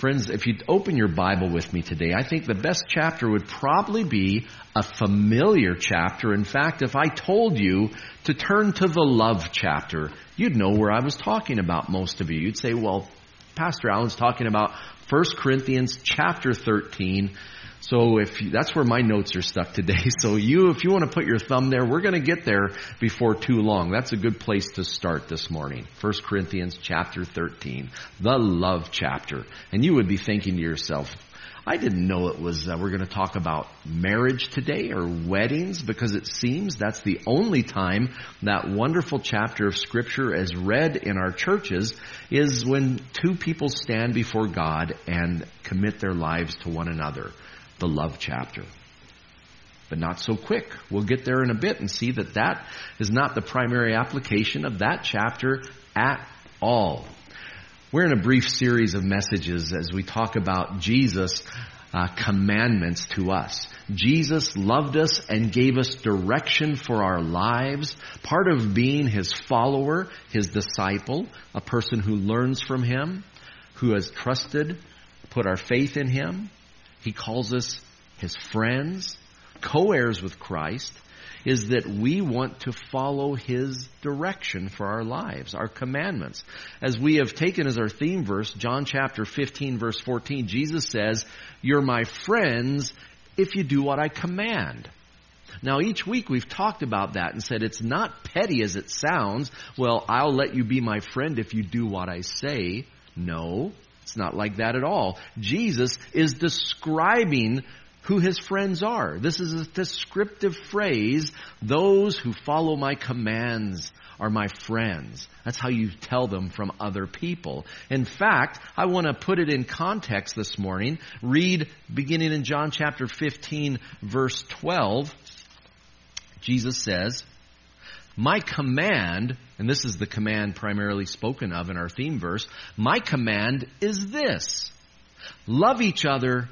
Friends, if you'd open your Bible with me today, I think the best chapter would probably be a familiar chapter. In fact, if I told you to turn to the love chapter, you'd know where I was talking about most of you. You'd say, well, Pastor Allen's talking about 1 Corinthians chapter 13. So if you, that's where my notes are stuck today. So you, if you want to put your thumb there, we're going to get there before too long. That's a good place to start this morning. 1 Corinthians chapter 13, the love chapter. And you would be thinking to yourself, I didn't know it was, uh, we're going to talk about marriage today or weddings because it seems that's the only time that wonderful chapter of scripture as read in our churches is when two people stand before God and commit their lives to one another the love chapter. But not so quick. We'll get there in a bit and see that that is not the primary application of that chapter at all. We're in a brief series of messages as we talk about Jesus' uh, commandments to us. Jesus loved us and gave us direction for our lives. Part of being his follower, his disciple, a person who learns from him, who has trusted, put our faith in him, he calls us his friends, co-heirs with Christ, is that we want to follow his direction for our lives, our commandments. As we have taken as our theme verse, John chapter 15 verse 14, Jesus says, you're my friends if you do what I command. Now each week we've talked about that and said it's not petty as it sounds. Well, I'll let you be my friend if you do what I say. No. It's not like that at all. Jesus is describing who his friends are. This is a descriptive phrase. Those who follow my commands are my friends. That's how you tell them from other people. In fact, I want to put it in context this morning. Read beginning in John chapter 15 verse 12. Jesus says, my command, and this is the command primarily spoken of in our theme verse, my command is this. Love each other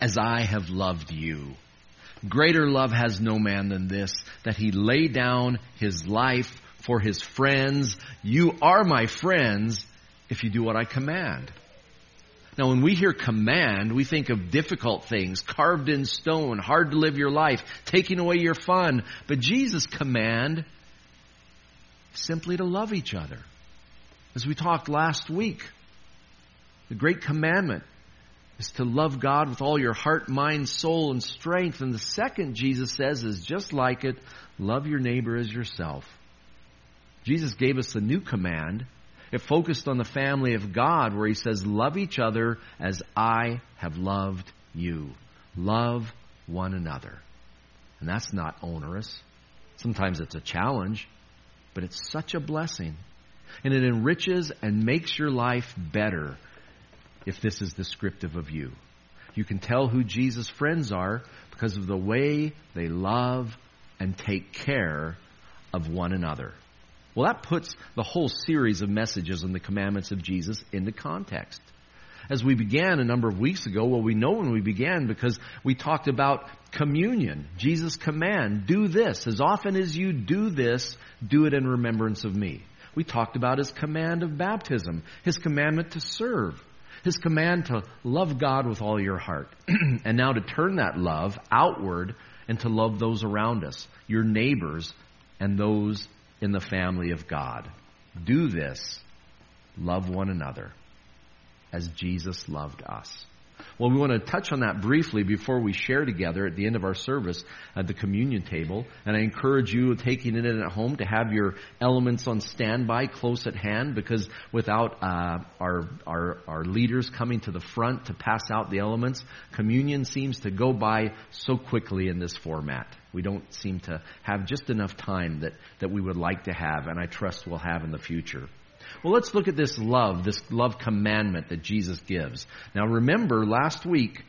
as I have loved you. Greater love has no man than this, that he lay down his life for his friends. You are my friends if you do what I command. Now, when we hear command, we think of difficult things, carved in stone, hard to live your life, taking away your fun. But Jesus' command simply to love each other. As we talked last week, the great commandment is to love God with all your heart, mind, soul, and strength. And the second, Jesus says, is just like it love your neighbor as yourself. Jesus gave us a new command. It focused on the family of God, where he says, Love each other as I have loved you. Love one another. And that's not onerous. Sometimes it's a challenge but it's such a blessing. And it enriches and makes your life better if this is descriptive of you. You can tell who Jesus' friends are because of the way they love and take care of one another. Well, that puts the whole series of messages and the commandments of Jesus into context as we began a number of weeks ago. Well, we know when we began because we talked about communion. Jesus' command, do this. As often as you do this, do it in remembrance of me. We talked about his command of baptism, his commandment to serve, his command to love God with all your heart. and now to turn that love outward and to love those around us, your neighbors and those in the family of God. Do this. Love one another as Jesus loved us. Well, we want to touch on that briefly before we share together at the end of our service at the communion table. And I encourage you, taking it in at home, to have your elements on standby close at hand because without uh, our, our, our leaders coming to the front to pass out the elements, communion seems to go by so quickly in this format. We don't seem to have just enough time that, that we would like to have, and I trust we'll have in the future. Well, let's look at this love, this love commandment that Jesus gives. Now, remember, last week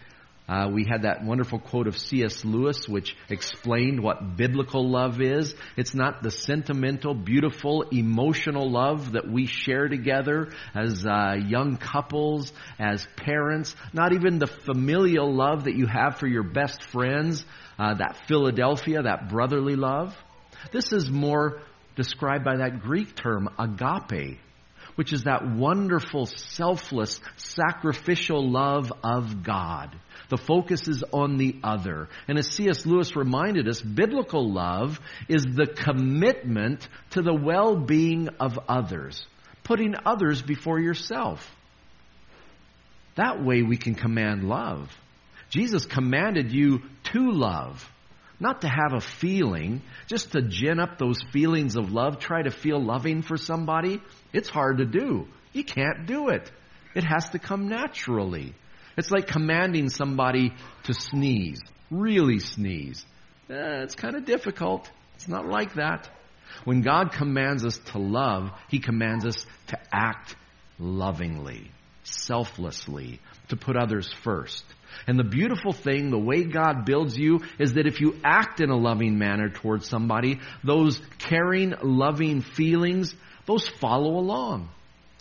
uh, we had that wonderful quote of C.S. Lewis, which explained what biblical love is. It's not the sentimental, beautiful, emotional love that we share together as uh, young couples, as parents. Not even the familial love that you have for your best friends, uh, that Philadelphia, that brotherly love. This is more described by that Greek term, agape, which is that wonderful, selfless, sacrificial love of God. The focus is on the other. And as C.S. Lewis reminded us, biblical love is the commitment to the well-being of others, putting others before yourself. That way we can command love. Jesus commanded you to love, not to have a feeling, just to gin up those feelings of love, try to feel loving for somebody. It's hard to do. You can't do it. It has to come naturally. It's like commanding somebody to sneeze, really sneeze. Eh, it's kind of difficult. It's not like that. When God commands us to love, He commands us to act lovingly, selflessly, to put others first. And the beautiful thing, the way God builds you, is that if you act in a loving manner towards somebody, those caring, loving feelings, those follow along.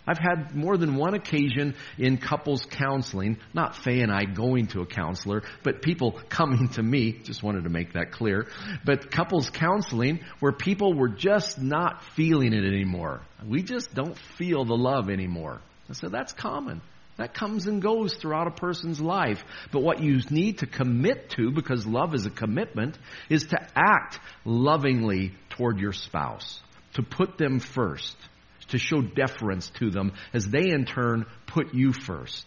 I've had more than one occasion in couples counseling, not Faye and I going to a counselor, but people coming to me, just wanted to make that clear, but couples counseling where people were just not feeling it anymore. We just don't feel the love anymore. Said, that's common. That comes and goes throughout a person's life. But what you need to commit to, because love is a commitment, is to act lovingly toward your spouse. To put them first. To show deference to them as they in turn put you first.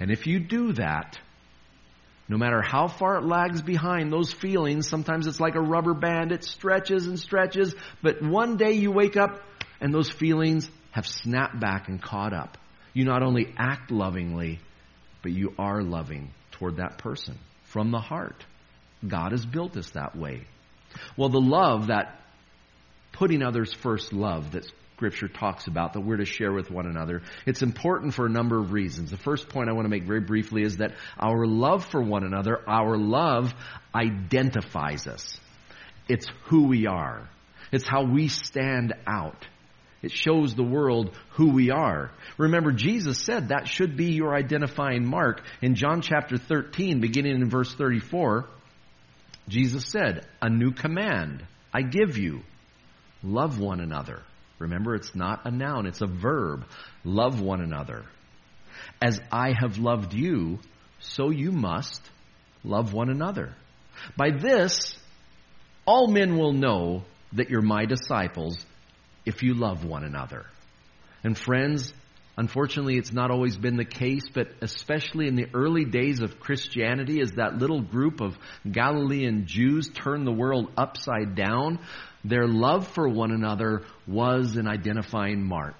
And if you do that, no matter how far it lags behind those feelings, sometimes it's like a rubber band, it stretches and stretches, but one day you wake up and those feelings have snapped back and caught up you not only act lovingly, but you are loving toward that person from the heart. God has built us that way. Well, the love that putting others first love that Scripture talks about that we're to share with one another, it's important for a number of reasons. The first point I want to make very briefly is that our love for one another, our love identifies us. It's who we are. It's how we stand out. It shows the world who we are. Remember, Jesus said that should be your identifying mark. In John chapter 13, beginning in verse 34, Jesus said, A new command I give you. Love one another. Remember, it's not a noun, it's a verb. Love one another. As I have loved you, so you must love one another. By this, all men will know that you're my disciples if you love one another. And friends, unfortunately, it's not always been the case, but especially in the early days of Christianity, as that little group of Galilean Jews turned the world upside down, their love for one another was an identifying mark.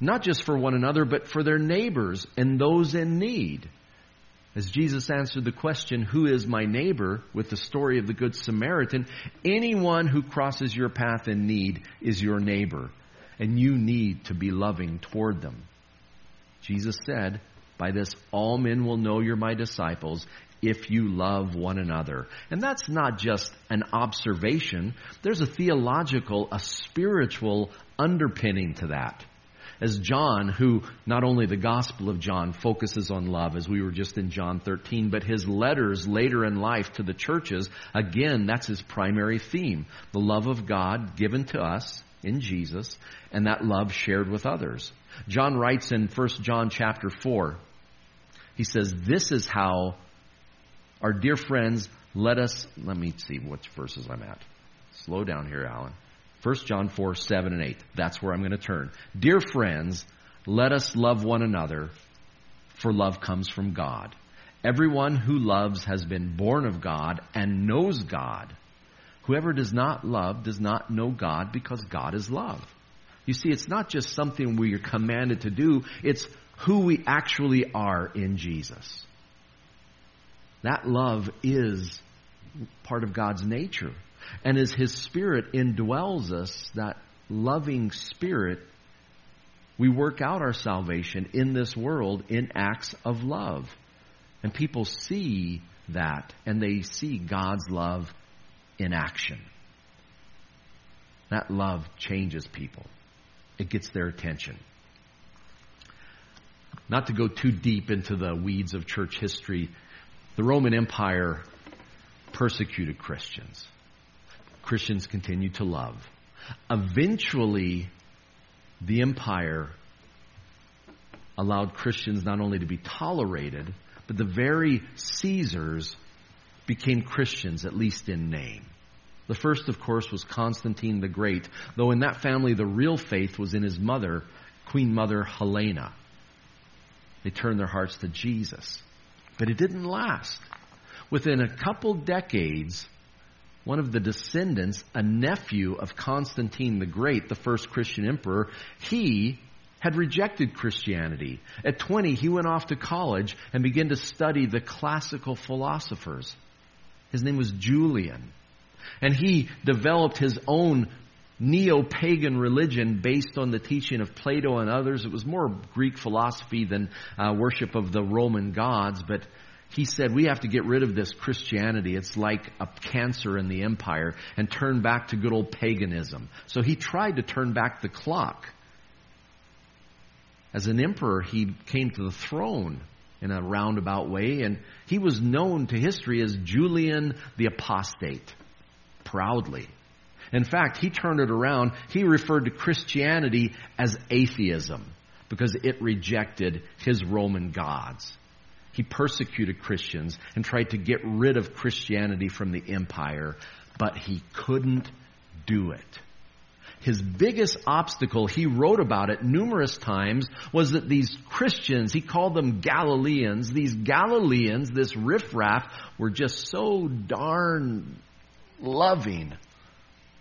Not just for one another, but for their neighbors and those in need. As Jesus answered the question, Who is my neighbor? with the story of the Good Samaritan, anyone who crosses your path in need is your neighbor, and you need to be loving toward them. Jesus said, By this all men will know you're my disciples if you love one another. And that's not just an observation, there's a theological, a spiritual underpinning to that as John, who not only the Gospel of John focuses on love, as we were just in John 13, but his letters later in life to the churches, again, that's his primary theme. The love of God given to us in Jesus, and that love shared with others. John writes in 1 John chapter 4, he says, This is how our dear friends let us, let me see which verses I'm at. Slow down here, Alan. 1 John 4, 7 and 8. That's where I'm going to turn. Dear friends, let us love one another, for love comes from God. Everyone who loves has been born of God and knows God. Whoever does not love does not know God because God is love. You see, it's not just something we are commanded to do, it's who we actually are in Jesus. That love is part of God's nature. And as His Spirit indwells us, that loving Spirit, we work out our salvation in this world in acts of love. And people see that, and they see God's love in action. That love changes people, it gets their attention. Not to go too deep into the weeds of church history, the Roman Empire persecuted Christians. Christians continued to love. Eventually, the empire allowed Christians not only to be tolerated, but the very Caesars became Christians, at least in name. The first, of course, was Constantine the Great, though in that family the real faith was in his mother, Queen Mother Helena. They turned their hearts to Jesus. But it didn't last. Within a couple decades, one of the descendants, a nephew of Constantine the Great, the first Christian emperor, he had rejected Christianity. At 20, he went off to college and began to study the classical philosophers. His name was Julian. And he developed his own neo pagan religion based on the teaching of Plato and others. It was more Greek philosophy than uh, worship of the Roman gods, but he said we have to get rid of this Christianity. It's like a cancer in the empire and turn back to good old paganism. So he tried to turn back the clock. As an emperor, he came to the throne in a roundabout way, and he was known to history as Julian the Apostate, proudly. In fact, he turned it around. He referred to Christianity as atheism because it rejected his Roman gods. He persecuted Christians and tried to get rid of Christianity from the empire, but he couldn't do it. His biggest obstacle, he wrote about it numerous times, was that these Christians, he called them Galileans, these Galileans, this riffraff, were just so darn loving.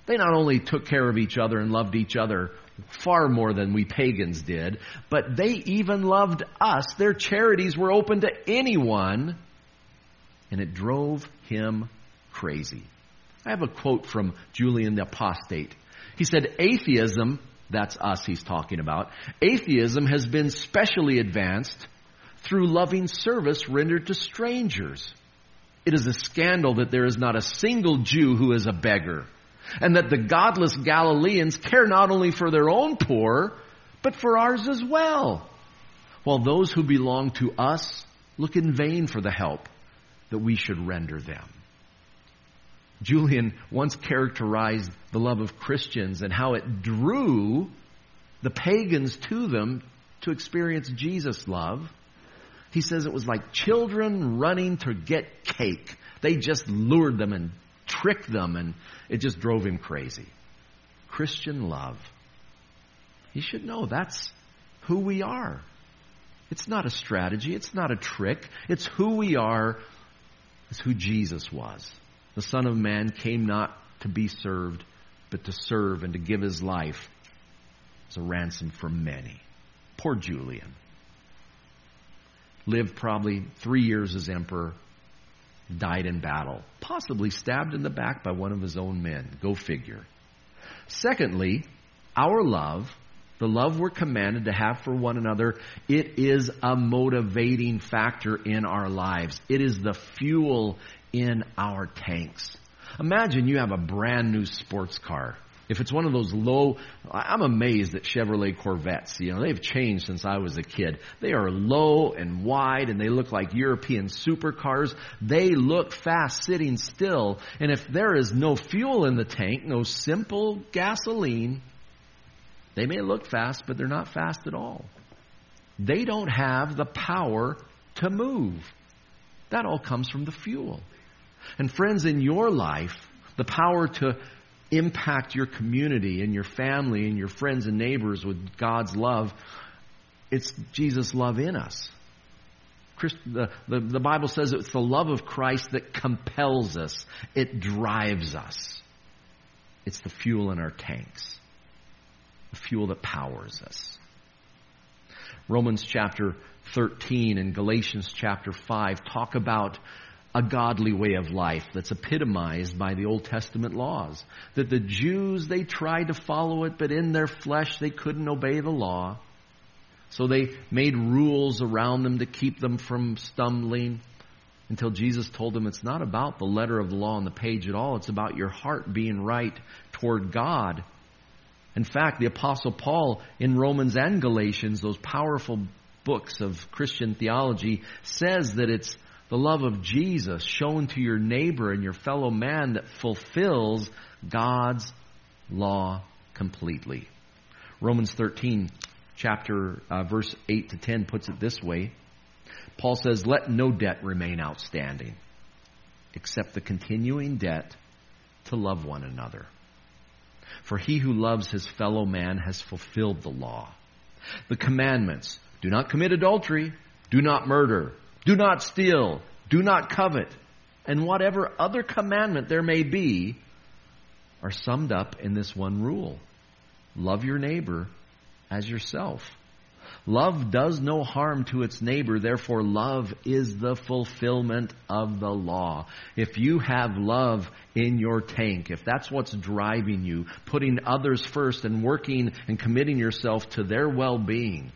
They not only took care of each other and loved each other far more than we pagans did, but they even loved us. Their charities were open to anyone, and it drove him crazy. I have a quote from Julian the Apostate. He said, Atheism, that's us he's talking about, atheism has been specially advanced through loving service rendered to strangers. It is a scandal that there is not a single Jew who is a beggar and that the godless Galileans care not only for their own poor, but for ours as well. While those who belong to us look in vain for the help that we should render them. Julian once characterized the love of Christians and how it drew the pagans to them to experience Jesus' love. He says it was like children running to get cake. They just lured them and tricked them, and it just drove him crazy. Christian love. He should know that's who we are. It's not a strategy, it's not a trick. It's who we are, it's who Jesus was. The Son of Man came not to be served, but to serve and to give his life as a ransom for many. Poor Julian. Lived probably three years as emperor, died in battle, possibly stabbed in the back by one of his own men. Go figure. Secondly, our love, the love we're commanded to have for one another, it is a motivating factor in our lives. It is the fuel in our tanks. Imagine you have a brand new sports car if it's one of those low, I'm amazed at Chevrolet Corvettes. You know, they've changed since I was a kid. They are low and wide and they look like European supercars. They look fast sitting still. And if there is no fuel in the tank, no simple gasoline, they may look fast, but they're not fast at all. They don't have the power to move. That all comes from the fuel. And friends, in your life, the power to impact your community and your family and your friends and neighbors with God's love, it's Jesus' love in us. Christ, the, the, the Bible says it's the love of Christ that compels us, it drives us. It's the fuel in our tanks, the fuel that powers us. Romans chapter 13 and Galatians chapter 5 talk about a godly way of life that's epitomized by the Old Testament laws. That the Jews, they tried to follow it, but in their flesh they couldn't obey the law. So they made rules around them to keep them from stumbling until Jesus told them it's not about the letter of the law on the page at all. It's about your heart being right toward God. In fact, the Apostle Paul in Romans and Galatians, those powerful books of Christian theology, says that it's the love of Jesus shown to your neighbor and your fellow man that fulfills God's law completely. Romans 13 chapter uh, verse 8 to 10 puts it this way. Paul says, "Let no debt remain outstanding except the continuing debt to love one another. For he who loves his fellow man has fulfilled the law. The commandments, do not commit adultery, do not murder, do not steal, do not covet, and whatever other commandment there may be are summed up in this one rule. Love your neighbor as yourself. Love does no harm to its neighbor, therefore love is the fulfillment of the law. If you have love in your tank, if that's what's driving you, putting others first and working and committing yourself to their well-being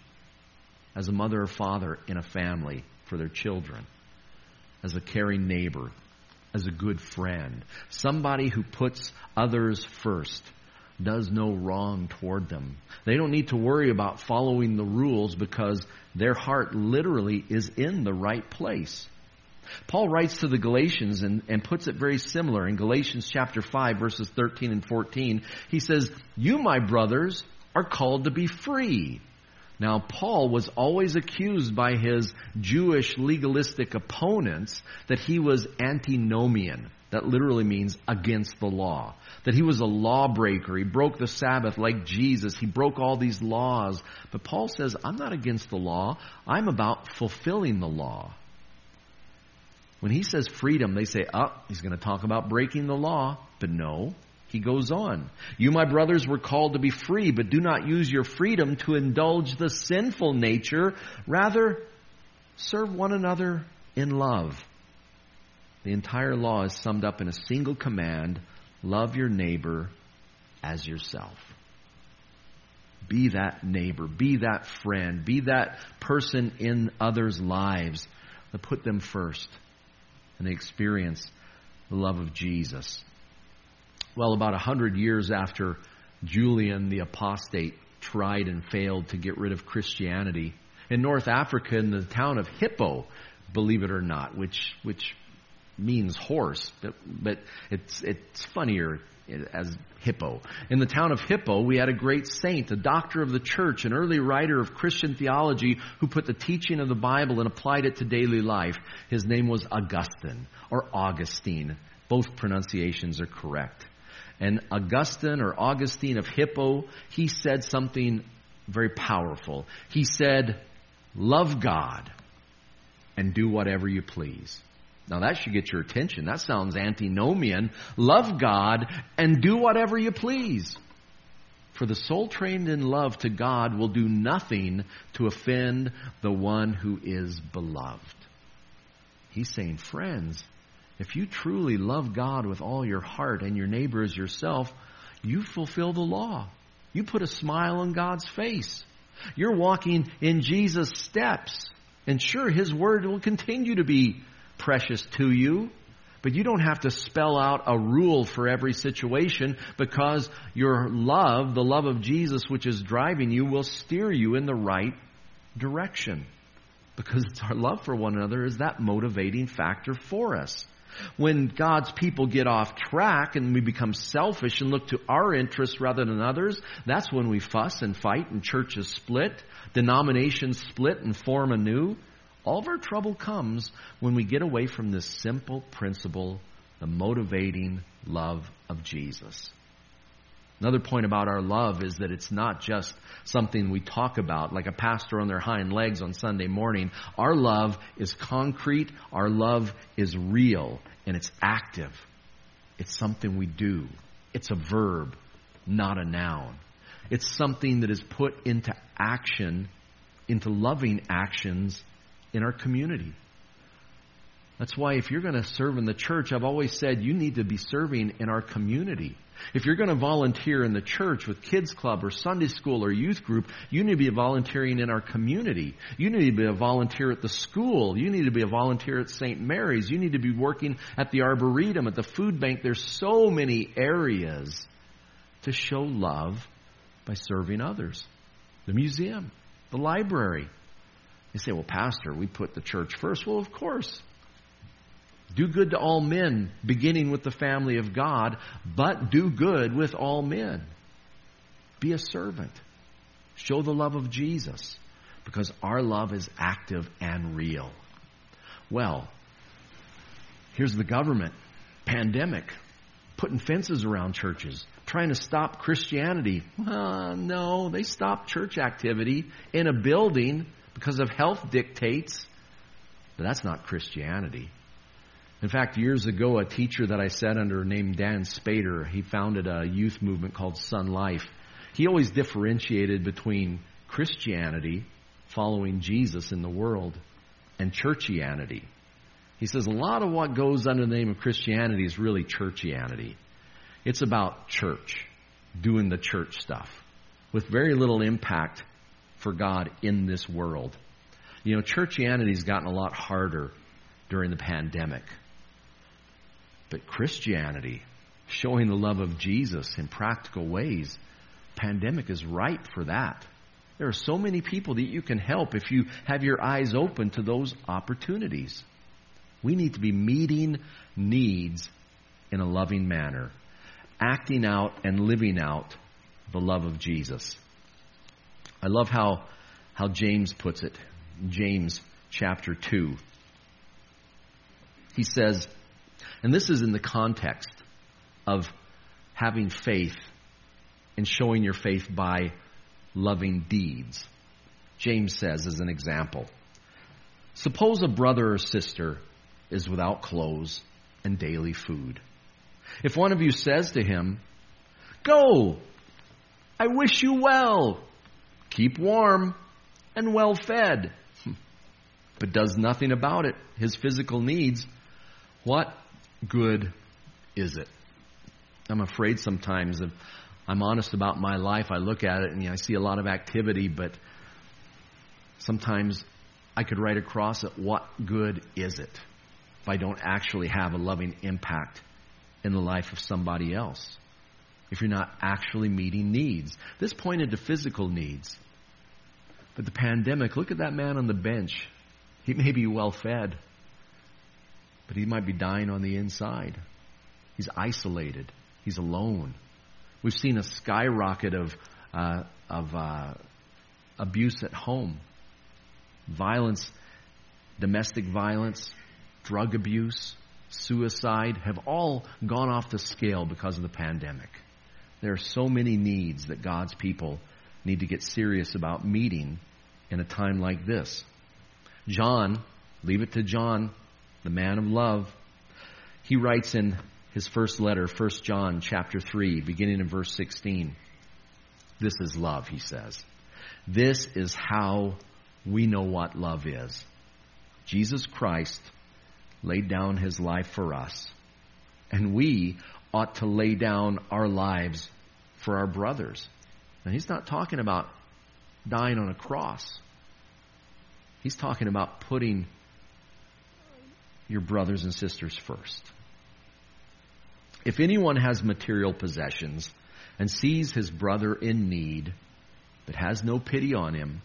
as a mother or father in a family for their children, as a caring neighbor, as a good friend, somebody who puts others first, does no wrong toward them. They don't need to worry about following the rules because their heart literally is in the right place. Paul writes to the Galatians and, and puts it very similar. In Galatians chapter 5, verses 13 and 14, he says, You, my brothers, are called to be free. Now, Paul was always accused by his Jewish legalistic opponents that he was antinomian. That literally means against the law. That he was a lawbreaker. He broke the Sabbath like Jesus. He broke all these laws. But Paul says, I'm not against the law. I'm about fulfilling the law. When he says freedom, they say, oh, he's going to talk about breaking the law. But no, he goes on. You, my brothers, were called to be free, but do not use your freedom to indulge the sinful nature. Rather, serve one another in love. The entire law is summed up in a single command love your neighbor as yourself. Be that neighbor, be that friend, be that person in others' lives that put them first and they experience the love of Jesus. Well, about a hundred years after Julian the apostate tried and failed to get rid of Christianity, in North Africa, in the town of Hippo, believe it or not, which, which means horse, but, but it's, it's funnier as Hippo. In the town of Hippo, we had a great saint, a doctor of the church, an early writer of Christian theology who put the teaching of the Bible and applied it to daily life. His name was Augustine or Augustine. Both pronunciations are correct. And Augustine or Augustine of Hippo, he said something very powerful. He said, Love God and do whatever you please. Now that should get your attention. That sounds antinomian. Love God and do whatever you please. For the soul trained in love to God will do nothing to offend the one who is beloved. He's saying, friends, if you truly love God with all your heart and your neighbor as yourself, you fulfill the law. You put a smile on God's face. You're walking in Jesus' steps. And sure, His Word will continue to be precious to you. But you don't have to spell out a rule for every situation because your love, the love of Jesus which is driving you, will steer you in the right direction. Because it's our love for one another is that motivating factor for us. When God's people get off track and we become selfish and look to our interests rather than others, that's when we fuss and fight and churches split, denominations split and form anew. All of our trouble comes when we get away from this simple principle, the motivating love of Jesus. Another point about our love is that it's not just something we talk about like a pastor on their hind legs on Sunday morning. Our love is concrete, our love is real, and it's active. It's something we do. It's a verb, not a noun. It's something that is put into action, into loving actions in our community. That's why if you're going to serve in the church, I've always said you need to be serving in our community. If you're going to volunteer in the church with kids club or Sunday school or youth group, you need to be volunteering in our community. You need to be a volunteer at the school. You need to be a volunteer at St. Mary's. You need to be working at the Arboretum, at the food bank. There's so many areas to show love by serving others. The museum, the library, you say, well, Pastor, we put the church first. Well, of course. Do good to all men, beginning with the family of God, but do good with all men. Be a servant. Show the love of Jesus because our love is active and real. Well, here's the government, pandemic, putting fences around churches, trying to stop Christianity. Uh, no, they stopped church activity in a building because of health dictates. But that's not Christianity. In fact, years ago, a teacher that I sat under named Dan Spader, he founded a youth movement called Sonlife. He always differentiated between Christianity, following Jesus in the world, and churchianity. He says a lot of what goes under the name of Christianity is really churchianity. It's about church, doing the church stuff, with very little impact for God in this world. You know, churchianity's gotten a lot harder during the pandemic. But Christianity, showing the love of Jesus in practical ways, pandemic is ripe for that. There are so many people that you can help if you have your eyes open to those opportunities. We need to be meeting needs in a loving manner, acting out and living out the love of Jesus. I love how, how James puts it. James chapter 2. He says, and this is in the context of having faith and showing your faith by loving deeds. James says, as an example, suppose a brother or sister is without clothes and daily food. If one of you says to him, Go, I wish you well, keep warm and well fed, but does nothing about it, his physical needs, what good is it? I'm afraid sometimes if I'm honest about my life, I look at it and you know, I see a lot of activity, but sometimes I could write across it, what good is it if I don't actually have a loving impact in the life of somebody else? If you're not actually meeting needs. This pointed to physical needs. But the pandemic, look at that man on the bench. He may be well fed but he might be dying on the inside. He's isolated. He's alone. We've seen a skyrocket of uh, of uh, abuse at home, violence, domestic violence, drug abuse, suicide have all gone off the scale because of the pandemic. There are so many needs that God's people need to get serious about meeting in a time like this. John, leave it to John the man of love. He writes in his first letter, 1 John chapter 3, beginning in verse 16. This is love, he says. This is how we know what love is. Jesus Christ laid down his life for us, and we ought to lay down our lives for our brothers. And he's not talking about dying on a cross. He's talking about putting your brothers and sisters first. If anyone has material possessions and sees his brother in need, but has no pity on him,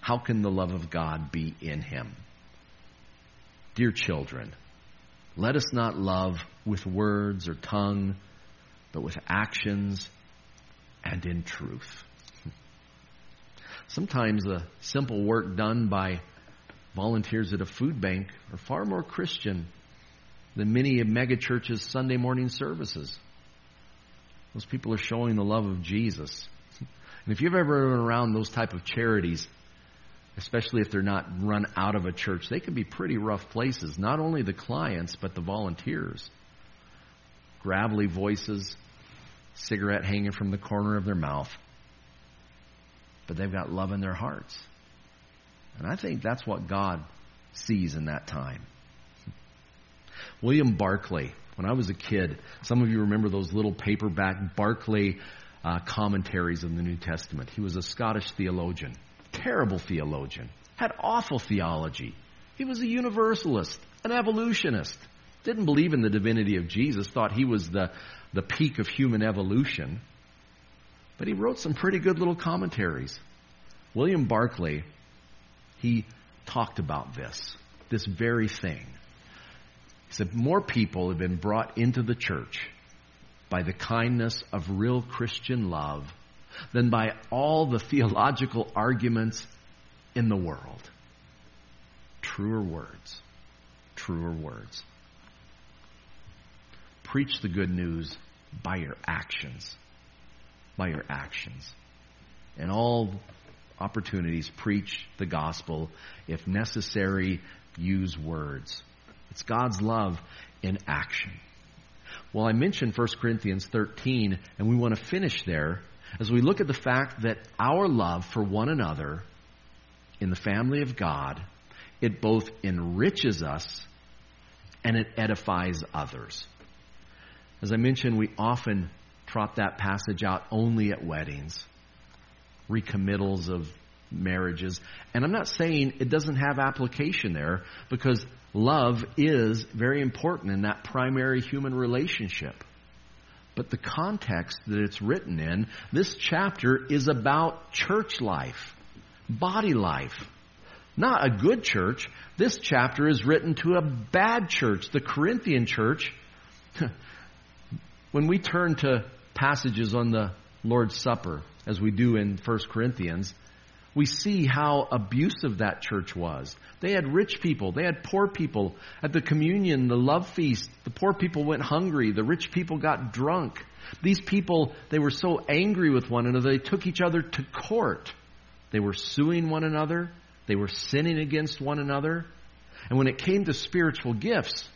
how can the love of God be in him? Dear children, let us not love with words or tongue, but with actions and in truth. Sometimes the simple work done by volunteers at a food bank are far more Christian than many of megachurches' Sunday morning services. Those people are showing the love of Jesus. And if you've ever been around those type of charities, especially if they're not run out of a church, they can be pretty rough places. Not only the clients, but the volunteers. Gravelly voices, cigarette hanging from the corner of their mouth. But they've got love in their hearts. And I think that's what God sees in that time. William Barclay, when I was a kid, some of you remember those little paperback Barclay uh, commentaries of the New Testament. He was a Scottish theologian, terrible theologian, had awful theology. He was a universalist, an evolutionist, didn't believe in the divinity of Jesus, thought he was the, the peak of human evolution. But he wrote some pretty good little commentaries. William Barclay he talked about this, this very thing. He said, More people have been brought into the church by the kindness of real Christian love than by all the theological arguments in the world. Truer words. Truer words. Preach the good news by your actions. By your actions. And all opportunities, preach the gospel. If necessary, use words. It's God's love in action. Well, I mentioned 1 Corinthians 13, and we want to finish there as we look at the fact that our love for one another in the family of God, it both enriches us and it edifies others. As I mentioned, we often trot that passage out only at weddings, recommittals of marriages. And I'm not saying it doesn't have application there because love is very important in that primary human relationship. But the context that it's written in, this chapter is about church life, body life. Not a good church. This chapter is written to a bad church, the Corinthian church. when we turn to passages on the Lord's Supper, as we do in 1 Corinthians, we see how abusive that church was. They had rich people, they had poor people. At the communion, the love feast, the poor people went hungry, the rich people got drunk. These people, they were so angry with one another, they took each other to court. They were suing one another, they were sinning against one another. And when it came to spiritual gifts,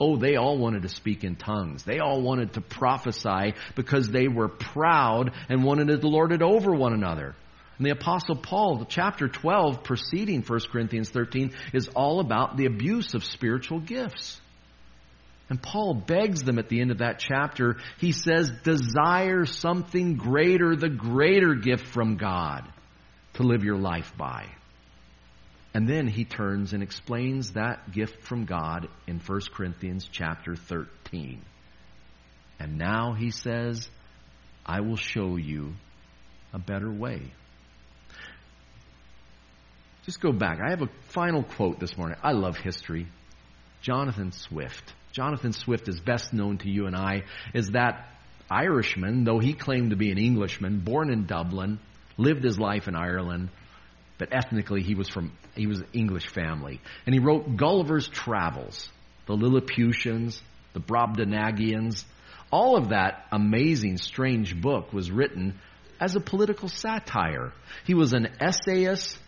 oh, they all wanted to speak in tongues. They all wanted to prophesy because they were proud and wanted to lord it over one another. And the Apostle Paul, chapter 12, preceding 1 Corinthians 13, is all about the abuse of spiritual gifts. And Paul begs them at the end of that chapter. He says, Desire something greater, the greater gift from God to live your life by. And then he turns and explains that gift from God in 1 Corinthians chapter 13. And now he says, I will show you a better way. Just go back. I have a final quote this morning. I love history. Jonathan Swift. Jonathan Swift is best known to you and I as that Irishman, though he claimed to be an Englishman, born in Dublin, lived his life in Ireland, but ethnically he was from he was an English family. And he wrote Gulliver's Travels, the Lilliputians, the Brobdingnagians. All of that amazing, strange book was written as a political satire. He was an essayist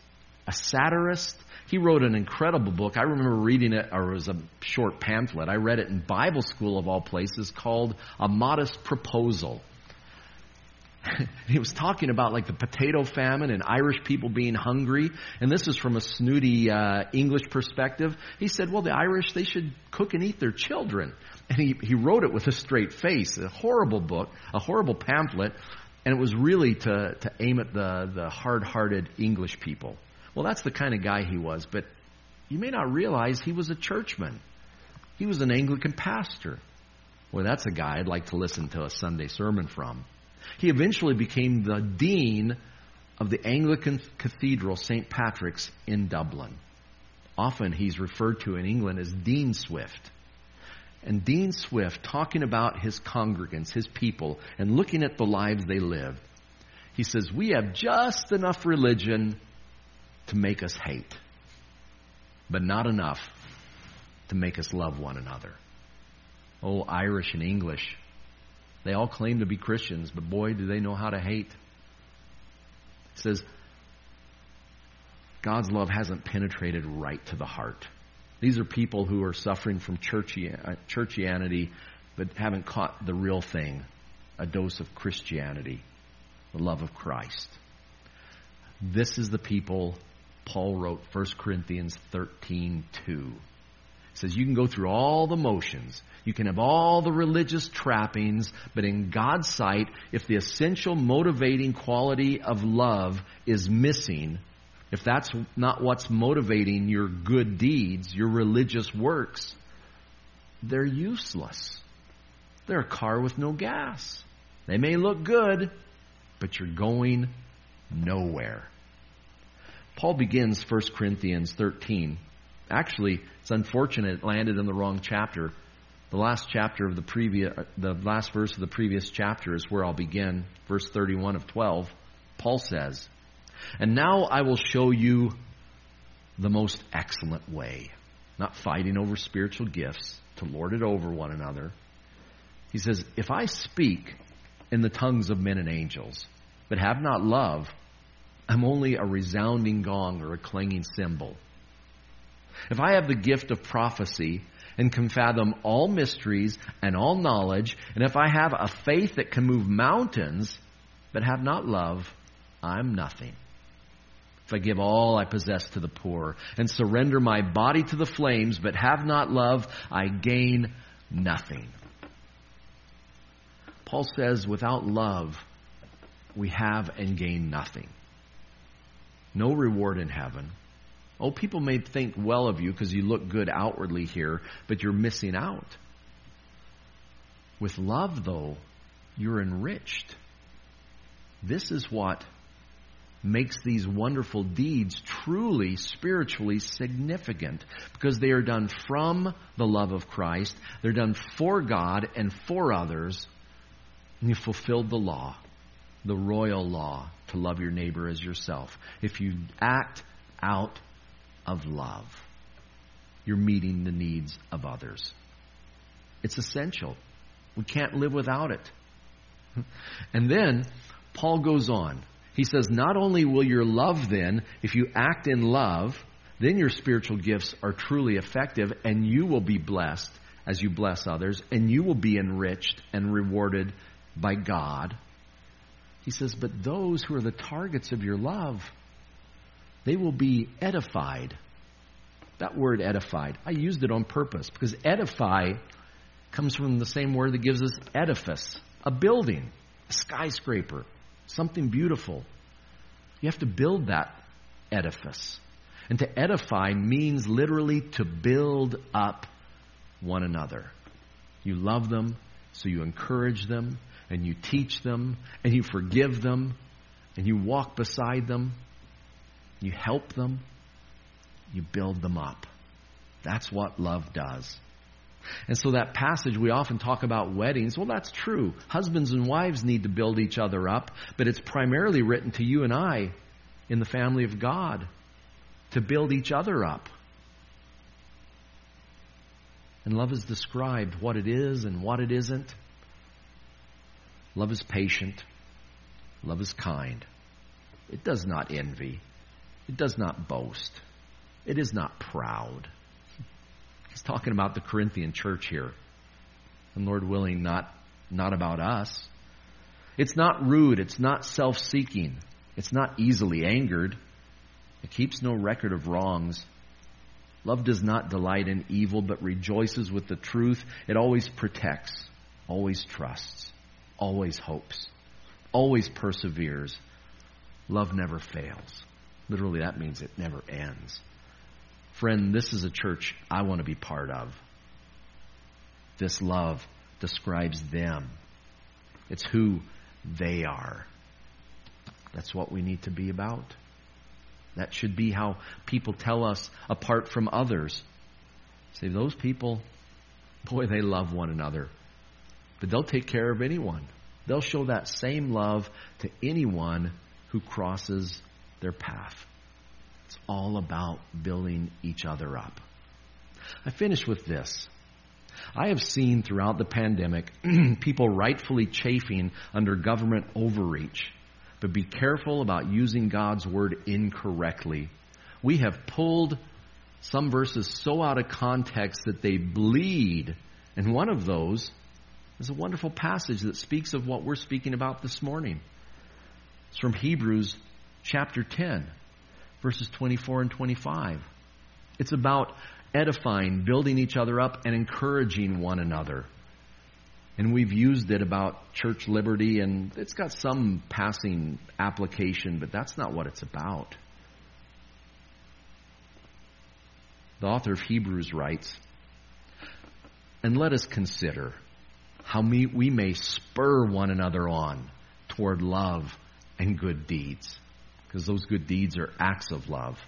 a satirist. He wrote an incredible book. I remember reading it, or it was a short pamphlet. I read it in Bible school of all places called A Modest Proposal. he was talking about like the potato famine and Irish people being hungry. And this is from a snooty uh, English perspective. He said, well, the Irish, they should cook and eat their children. And he, he wrote it with a straight face. A horrible book, a horrible pamphlet. And it was really to, to aim at the, the hard hearted English people. Well, that's the kind of guy he was, but you may not realize he was a churchman. He was an Anglican pastor. Well, that's a guy I'd like to listen to a Sunday sermon from. He eventually became the dean of the Anglican Cathedral, St. Patrick's, in Dublin. Often he's referred to in England as Dean Swift. And Dean Swift, talking about his congregants, his people, and looking at the lives they lived, he says, We have just enough religion to make us hate, but not enough to make us love one another. Oh, Irish and English. They all claim to be Christians, but boy, do they know how to hate. It says, God's love hasn't penetrated right to the heart. These are people who are suffering from uh, churchianity, but haven't caught the real thing a dose of Christianity, the love of Christ. This is the people Paul wrote 1 Corinthians 13 2. Says you can go through all the motions. You can have all the religious trappings, but in God's sight, if the essential motivating quality of love is missing, if that's not what's motivating your good deeds, your religious works, they're useless. They're a car with no gas. They may look good, but you're going nowhere. Paul begins 1 Corinthians 13. Actually, it's unfortunate it landed in the wrong chapter. The last chapter of the previous, the last verse of the previous chapter is where I'll begin. Verse 31 of 12. Paul says, And now I will show you the most excellent way. Not fighting over spiritual gifts to lord it over one another. He says, If I speak in the tongues of men and angels, but have not love, I'm only a resounding gong or a clanging cymbal. If I have the gift of prophecy and can fathom all mysteries and all knowledge, and if I have a faith that can move mountains, but have not love, I'm nothing. If I give all I possess to the poor and surrender my body to the flames, but have not love, I gain nothing. Paul says, without love, we have and gain nothing. No reward in heaven Oh, people may think well of you because you look good outwardly here, but you're missing out. With love, though, you're enriched. This is what makes these wonderful deeds truly spiritually significant because they are done from the love of Christ. They're done for God and for others. And you fulfilled the law, the royal law, to love your neighbor as yourself. If you act out of love. You're meeting the needs of others. It's essential. We can't live without it. And then Paul goes on. He says, Not only will your love then, if you act in love, then your spiritual gifts are truly effective, and you will be blessed as you bless others, and you will be enriched and rewarded by God. He says, But those who are the targets of your love, they will be edified. That word edified, I used it on purpose because edify comes from the same word that gives us edifice, a building, a skyscraper, something beautiful. You have to build that edifice. And to edify means literally to build up one another. You love them, so you encourage them, and you teach them, and you forgive them, and you walk beside them, you help them, you build them up. That's what love does. And so that passage, we often talk about weddings. Well, that's true. Husbands and wives need to build each other up, but it's primarily written to you and I in the family of God to build each other up. And love is described what it is and what it isn't. Love is patient. Love is kind. It does not envy. It does not boast. It is not proud. He's talking about the Corinthian church here. And Lord willing, not, not about us. It's not rude. It's not self seeking. It's not easily angered. It keeps no record of wrongs. Love does not delight in evil, but rejoices with the truth. It always protects, always trusts, always hopes, always perseveres. Love never fails. Literally, that means it never ends. Friend, this is a church I want to be part of. This love describes them, it's who they are. That's what we need to be about. That should be how people tell us apart from others. Say, those people, boy, they love one another. But they'll take care of anyone. They'll show that same love to anyone who crosses their path. It's all about building each other up. I finish with this. I have seen throughout the pandemic people rightfully chafing under government overreach, but be careful about using God's word incorrectly. We have pulled some verses so out of context that they bleed, and one of those is a wonderful passage that speaks of what we're speaking about this morning. It's from Hebrews chapter 10, verses 24 and 25. It's about edifying, building each other up, and encouraging one another. And we've used it about church liberty, and it's got some passing application, but that's not what it's about. The author of Hebrews writes, And let us consider how we may spur one another on toward love and good deeds because those good deeds are acts of love.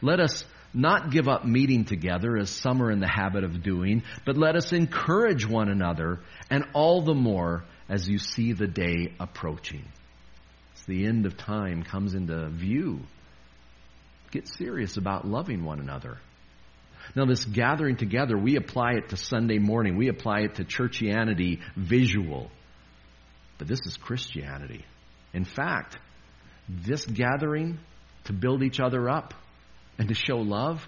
Let us not give up meeting together as some are in the habit of doing, but let us encourage one another, and all the more as you see the day approaching. As the end of time comes into view, get serious about loving one another. Now, this gathering together, we apply it to Sunday morning. We apply it to churchianity visual. But this is Christianity. In fact, this gathering to build each other up and to show love,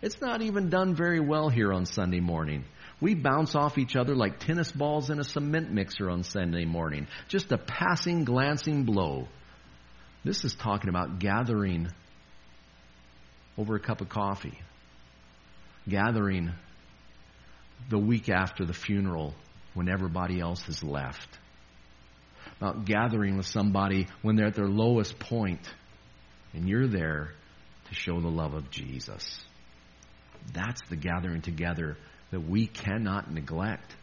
it's not even done very well here on Sunday morning. We bounce off each other like tennis balls in a cement mixer on Sunday morning. Just a passing, glancing blow. This is talking about gathering over a cup of coffee, gathering the week after the funeral when everybody else has left, about gathering with somebody when they're at their lowest point and you're there to show the love of Jesus. That's the gathering together that we cannot neglect.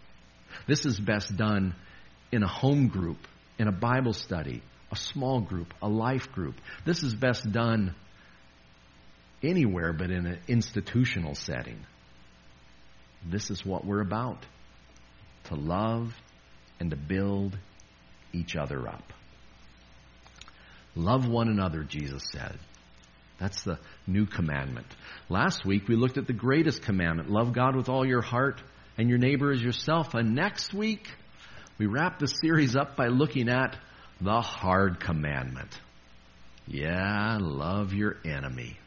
This is best done in a home group, in a Bible study, a small group, a life group. This is best done anywhere but in an institutional setting. This is what we're about to love and to build each other up. Love one another, Jesus said. That's the new commandment. Last week we looked at the greatest commandment love God with all your heart and your neighbor as yourself. And next week we wrap the series up by looking at the hard commandment. Yeah, love your enemy.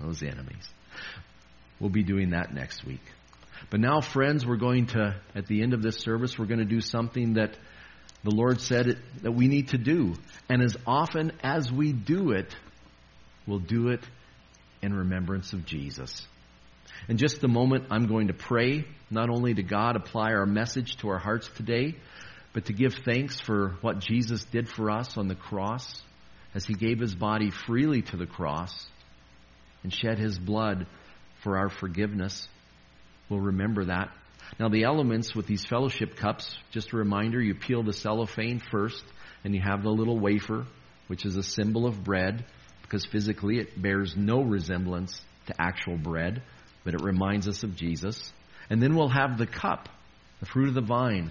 Those enemies. We'll be doing that next week. But now, friends, we're going to, at the end of this service, we're going to do something that the Lord said it, that we need to do. And as often as we do it, we'll do it in remembrance of Jesus. In just a moment, I'm going to pray, not only to God apply our message to our hearts today, but to give thanks for what Jesus did for us on the cross as he gave his body freely to the cross and shed his blood for our forgiveness. We'll remember that now, the elements with these fellowship cups, just a reminder, you peel the cellophane first, and you have the little wafer, which is a symbol of bread, because physically it bears no resemblance to actual bread, but it reminds us of Jesus. And then we'll have the cup, the fruit of the vine.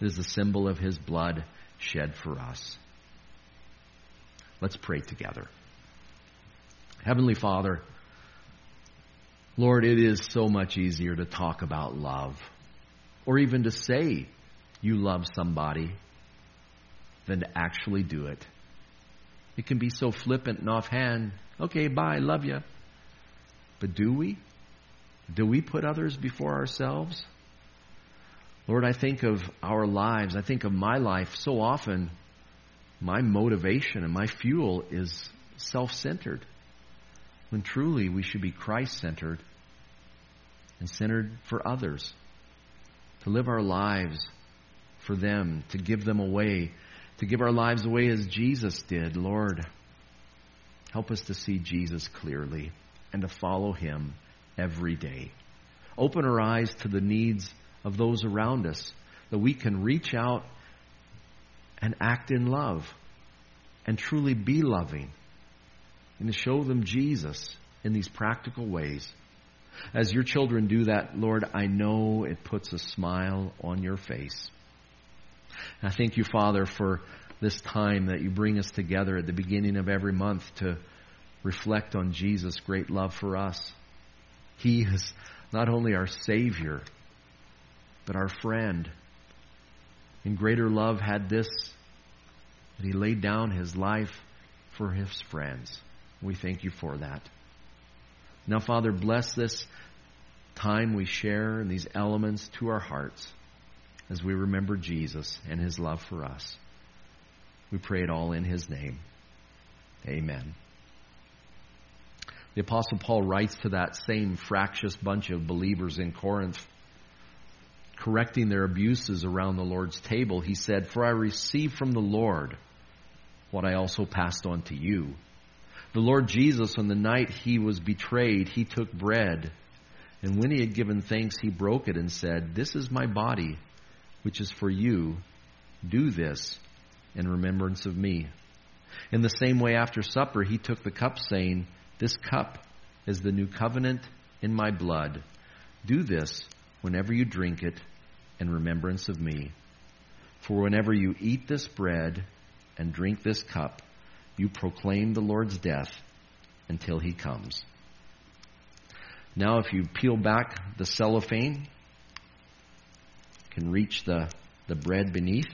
It is a symbol of his blood shed for us. Let's pray together. Heavenly Father, Lord, it is so much easier to talk about love or even to say you love somebody than to actually do it. It can be so flippant and offhand. Okay, bye, love you. But do we? Do we put others before ourselves? Lord, I think of our lives. I think of my life so often. My motivation and my fuel is self centered when truly we should be Christ centered and centered for others, to live our lives for them, to give them away, to give our lives away as Jesus did. Lord, help us to see Jesus clearly and to follow him every day. Open our eyes to the needs of those around us, that we can reach out and act in love and truly be loving and to show them Jesus in these practical ways. As your children do that, Lord, I know it puts a smile on your face. And I thank you, Father, for this time that you bring us together at the beginning of every month to reflect on Jesus' great love for us. He is not only our Savior, but our friend. In greater love had this that he laid down his life for his friends. We thank you for that. Now, Father, bless this time we share and these elements to our hearts as we remember Jesus and his love for us. We pray it all in his name. Amen. The Apostle Paul writes to that same fractious bunch of believers in Corinth, correcting their abuses around the Lord's table. He said, For I received from the Lord what I also passed on to you the Lord Jesus, on the night he was betrayed, he took bread, and when he had given thanks, he broke it and said, This is my body, which is for you. Do this in remembrance of me. In the same way, after supper, he took the cup, saying, This cup is the new covenant in my blood. Do this whenever you drink it in remembrance of me. For whenever you eat this bread and drink this cup, you proclaim the Lord's death until he comes. Now, if you peel back the cellophane, can reach the, the bread beneath.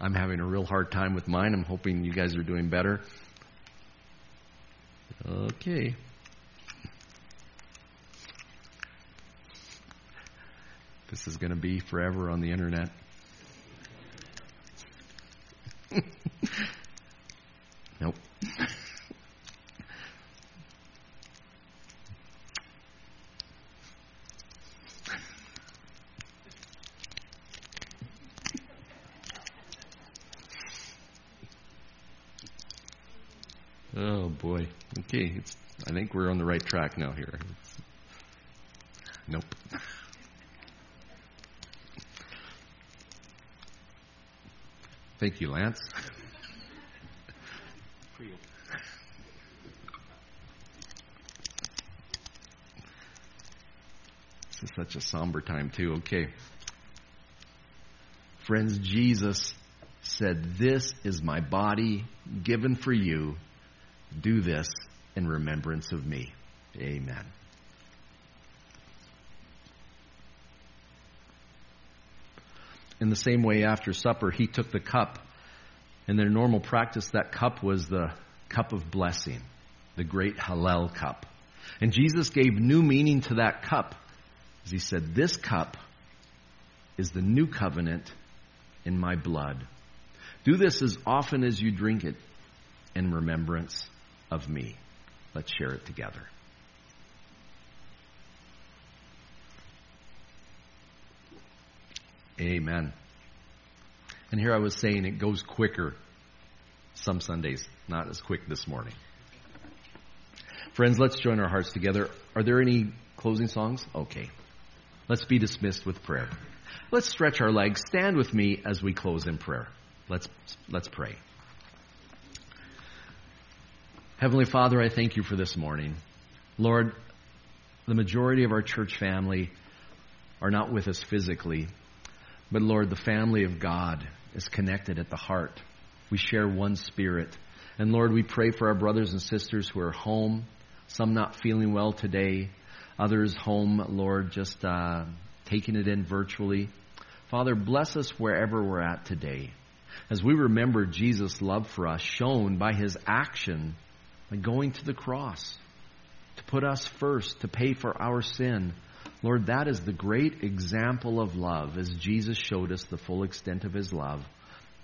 I'm having a real hard time with mine. I'm hoping you guys are doing better. Okay. This is going to be forever on the internet. Nope. Oh boy. Okay, it's, I think we're on the right track now here. It's, nope. Thank you, Lance. This is such a somber time, too. Okay. Friends, Jesus said, This is my body given for you. Do this in remembrance of me. Amen. In the same way, after supper, he took the cup. In their normal practice, that cup was the cup of blessing, the great Hallel cup. And Jesus gave new meaning to that cup as he said, This cup is the new covenant in my blood. Do this as often as you drink it in remembrance of me. Let's share it together. Amen. And here I was saying it goes quicker some Sundays, not as quick this morning. Friends, let's join our hearts together. Are there any closing songs? Okay. Let's be dismissed with prayer. Let's stretch our legs. Stand with me as we close in prayer. Let's, let's pray. Heavenly Father, I thank you for this morning. Lord, the majority of our church family are not with us physically, but Lord, the family of God is connected at the heart. We share one spirit. And Lord, we pray for our brothers and sisters who are home, some not feeling well today, others home, Lord, just uh, taking it in virtually. Father, bless us wherever we're at today. As we remember Jesus' love for us shown by his action by going to the cross to put us first, to pay for our sin. Lord, that is the great example of love as Jesus showed us the full extent of his love.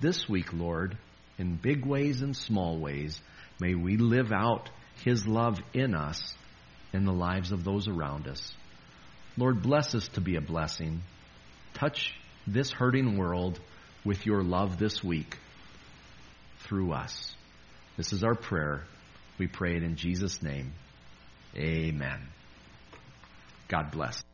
This week, Lord, in big ways and small ways, may we live out his love in us in the lives of those around us. Lord, bless us to be a blessing. Touch this hurting world with your love this week through us. This is our prayer we pray it in Jesus' name. Amen. God bless.